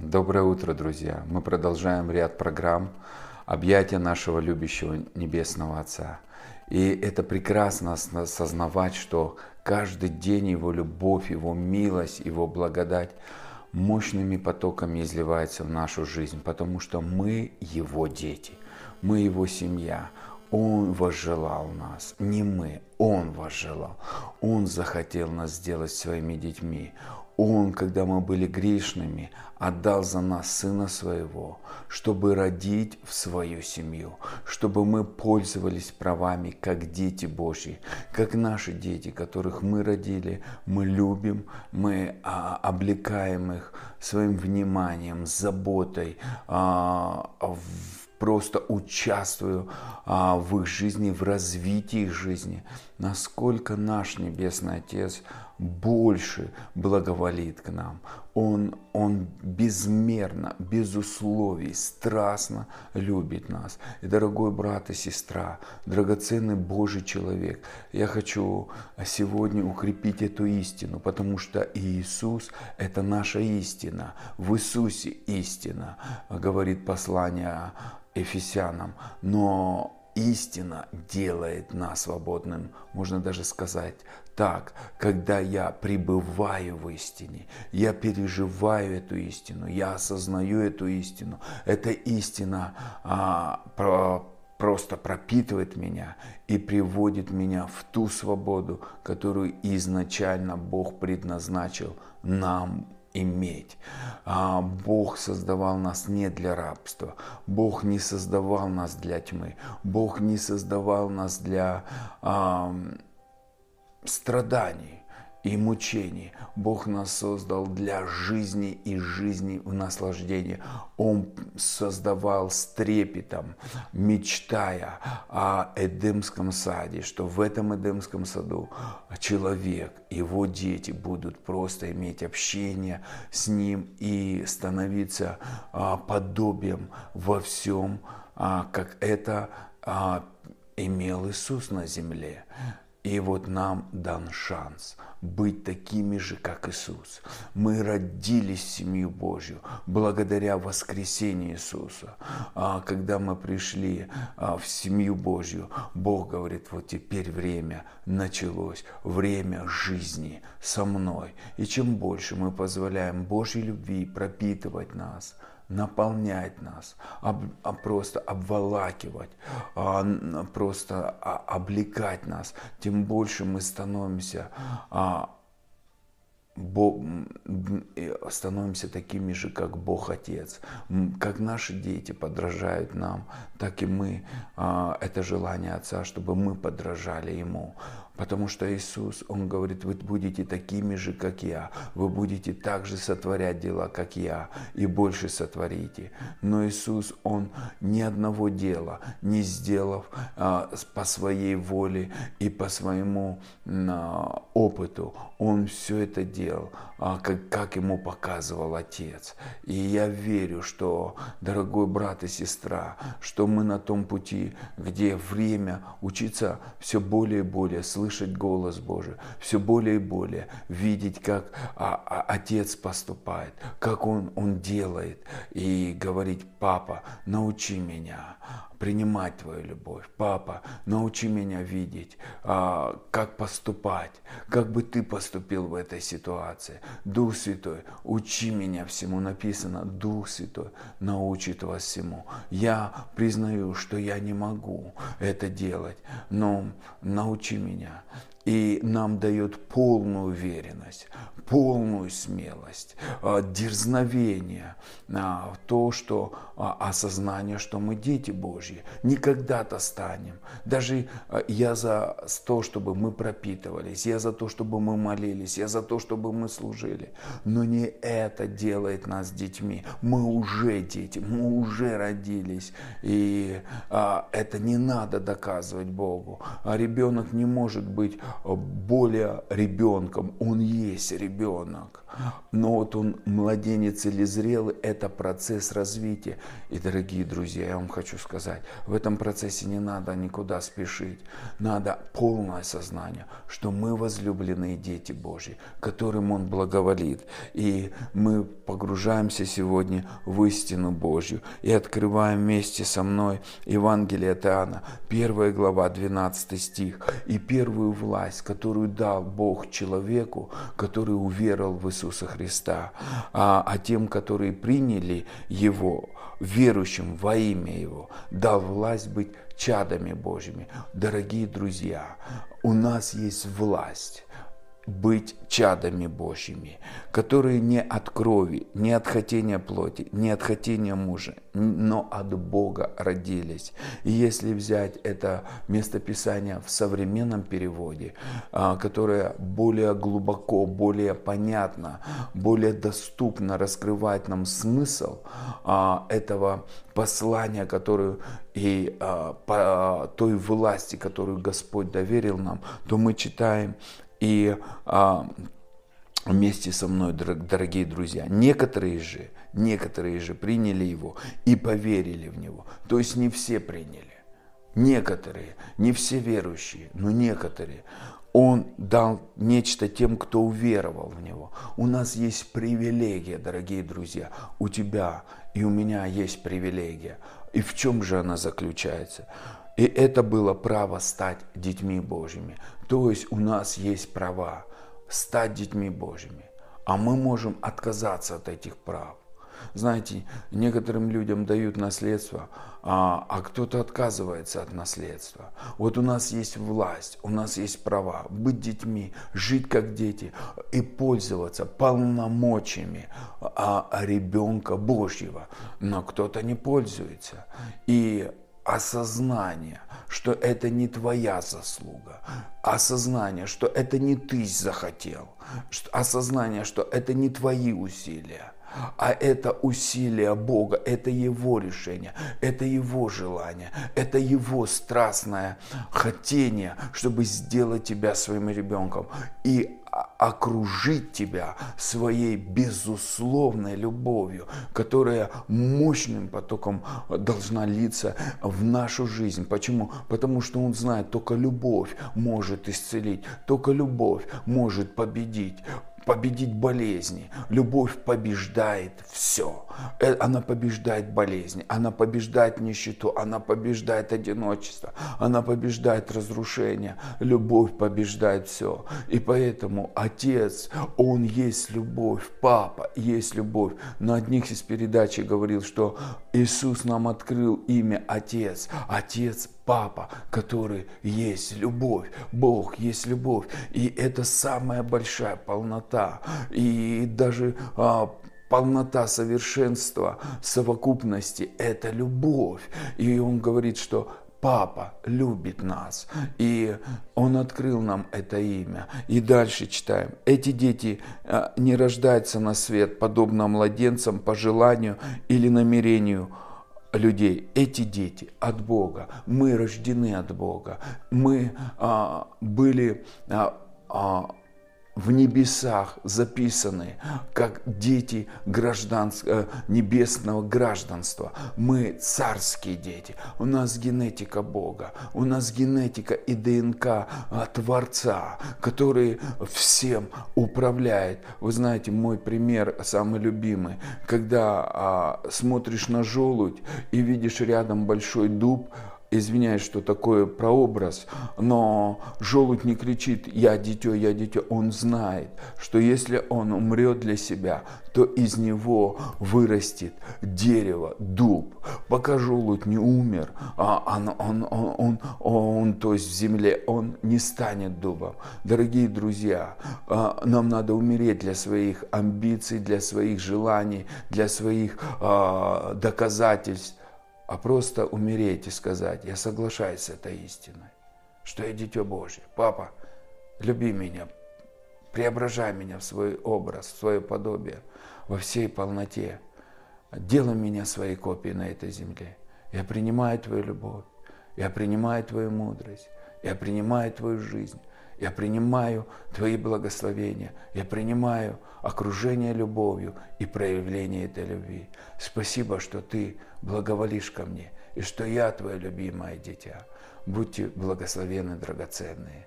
Доброе утро, друзья! Мы продолжаем ряд программ объятия нашего любящего Небесного Отца. И это прекрасно осознавать, что каждый день Его любовь, Его милость, Его благодать мощными потоками изливается в нашу жизнь, потому что мы Его дети, мы Его семья. Он возжелал нас, не мы, Он возжелал. Он захотел нас сделать своими детьми. Он, когда мы были грешными, отдал за нас Сына Своего, чтобы родить в свою семью, чтобы мы пользовались правами, как дети Божьи, как наши дети, которых мы родили, мы любим, мы а, облекаем их своим вниманием, заботой, а, в просто участвую а, в их жизни, в развитии их жизни. Насколько наш Небесный Отец больше благоволит к нам. Он, он безмерно, без условий, страстно любит нас. И, дорогой брат и сестра, драгоценный Божий человек, я хочу сегодня укрепить эту истину, потому что Иисус – это наша истина. В Иисусе истина, говорит послание Ефесянам. Но истина делает нас свободным. Можно даже сказать так, когда я пребываю в истине, я переживаю эту истину, я осознаю эту истину. Эта истина а, про, просто пропитывает меня и приводит меня в ту свободу, которую изначально Бог предназначил нам иметь. А Бог создавал нас не для рабства. Бог не создавал нас для тьмы. Бог не создавал нас для а, страданий и мучений. Бог нас создал для жизни и жизни в наслаждении. Он создавал с трепетом, мечтая о Эдемском саде, что в этом Эдемском саду человек, его дети будут просто иметь общение с ним и становиться а, подобием во всем, а, как это а, имел Иисус на земле. И вот нам дан шанс быть такими же, как Иисус. Мы родились в семью Божью благодаря воскресению Иисуса. А когда мы пришли а, в семью Божью, Бог говорит, вот теперь время началось, время жизни со мной. И чем больше мы позволяем Божьей любви пропитывать нас – наполнять нас, об, а просто обволакивать, а, просто а, облекать нас, тем больше мы становимся а, Бог, становимся такими же, как Бог Отец. Как наши дети подражают нам, так и мы. А, это желание Отца, чтобы мы подражали Ему. Потому что Иисус, Он говорит, вы будете такими же, как я. Вы будете также сотворять дела, как я, и больше сотворите. Но Иисус, Он ни одного дела не сделав а, по своей воле и по своему а, опыту. Он все это делал, а, как, как Ему показывал Отец. И я верю, что, дорогой брат и сестра, что мы на том пути, где время учиться все более и более слышать слышать голос Божий, все более и более видеть, как а, а, Отец поступает, как Он, он делает, и говорить, папа, научи меня принимать Твою любовь. Папа, научи меня видеть, а, как поступать, как бы Ты поступил в этой ситуации. Дух Святой, учи меня всему. Написано, Дух Святой научит вас всему. Я признаю, что я не могу это делать, но научи меня и нам дает полную уверенность, полную смелость, а, дерзновение, а, то, что осознание, что мы дети Божьи, не когда-то станем. Даже я за то, чтобы мы пропитывались, я за то, чтобы мы молились, я за то, чтобы мы служили. Но не это делает нас детьми. Мы уже дети, мы уже родились. И это не надо доказывать Богу. А ребенок не может быть более ребенком, он есть ребенок. Но вот он младенец или зрелый, это процесс развития. И, дорогие друзья, я вам хочу сказать, в этом процессе не надо никуда спешить. Надо полное сознание, что мы возлюбленные дети Божьи, которым Он благоволит. И мы погружаемся сегодня в истину Божью и открываем вместе со мной Евангелие от Иоанна, 1 глава, 12 стих. И первую власть, которую дал Бог человеку, который уверовал в Иисуса Христа, а, а тем, которые приняли Его, верующим во имя Его, дал власть быть чадами Божьими. Дорогие друзья, у нас есть власть быть чадами Божьими, которые не от крови, не от хотения плоти, не от хотения мужа, но от Бога родились. И если взять это местописание в современном переводе, а, которое более глубоко, более понятно, более доступно раскрывает нам смысл а, этого послания, которое и а, по той власти, которую Господь доверил нам, то мы читаем и а, вместе со мной, дорогие друзья, некоторые же, некоторые же приняли его и поверили в него. То есть не все приняли. Некоторые, не все верующие, но некоторые. Он дал нечто тем, кто уверовал в Него. У нас есть привилегия, дорогие друзья. У тебя и у меня есть привилегия. И в чем же она заключается? И это было право стать детьми Божьими. То есть у нас есть права стать детьми Божьими, а мы можем отказаться от этих прав. Знаете, некоторым людям дают наследство, а, а кто-то отказывается от наследства. Вот у нас есть власть, у нас есть права быть детьми, жить как дети и пользоваться полномочиями а, ребенка Божьего. Но кто-то не пользуется. И осознание, что это не твоя заслуга, осознание, что это не ты захотел, осознание, что это не твои усилия, а это усилие Бога, это Его решение, это Его желание, это Его страстное хотение, чтобы сделать тебя своим ребенком. И окружить тебя своей безусловной любовью, которая мощным потоком должна литься в нашу жизнь. Почему? Потому что он знает, только любовь может исцелить, только любовь может победить победить болезни. Любовь побеждает все. Э, она побеждает болезни, она побеждает нищету, она побеждает одиночество, она побеждает разрушение. Любовь побеждает все. И поэтому Отец, Он есть любовь, Папа есть любовь. На одних из передач говорил, что Иисус нам открыл имя Отец. Отец Папа, который есть любовь. Бог есть любовь. И это самая большая полнота. И даже а, полнота совершенства совокупности – это любовь. И он говорит, что Папа любит нас. И Он открыл нам это имя. И дальше читаем. Эти дети а, не рождаются на свет, подобно младенцам по желанию или намерению – людей. Эти дети от Бога. Мы рождены от Бога. Мы а, были а, а, в небесах записаны как дети гражданского, э, небесного гражданства. Мы царские дети. У нас генетика Бога. У нас генетика и ДНК э, Творца, который всем управляет. Вы знаете, мой пример самый любимый. Когда а, смотришь на желудь и видишь рядом большой дуб, извиняюсь, что такое прообраз, но желудь не кричит «я дитё, я дитё». Он знает, что если он умрет для себя, то из него вырастет дерево, дуб. Пока желудь не умер, а он, он, он, он, он, то есть в земле, он не станет дубом. Дорогие друзья, а, нам надо умереть для своих амбиций, для своих желаний, для своих а, доказательств а просто умереть и сказать, я соглашаюсь с этой истиной, что я дитё Божье. Папа, люби меня, преображай меня в свой образ, в свое подобие, во всей полноте. Делай меня своей копией на этой земле. Я принимаю Твою любовь, я принимаю Твою мудрость, я принимаю Твою жизнь, Я принимаю Твои благословения. Я принимаю окружение любовью и проявление этой любви. Спасибо, что Ты благоволишь ко мне и что я Твое любимое дитя. Будьте благословенны, драгоценные.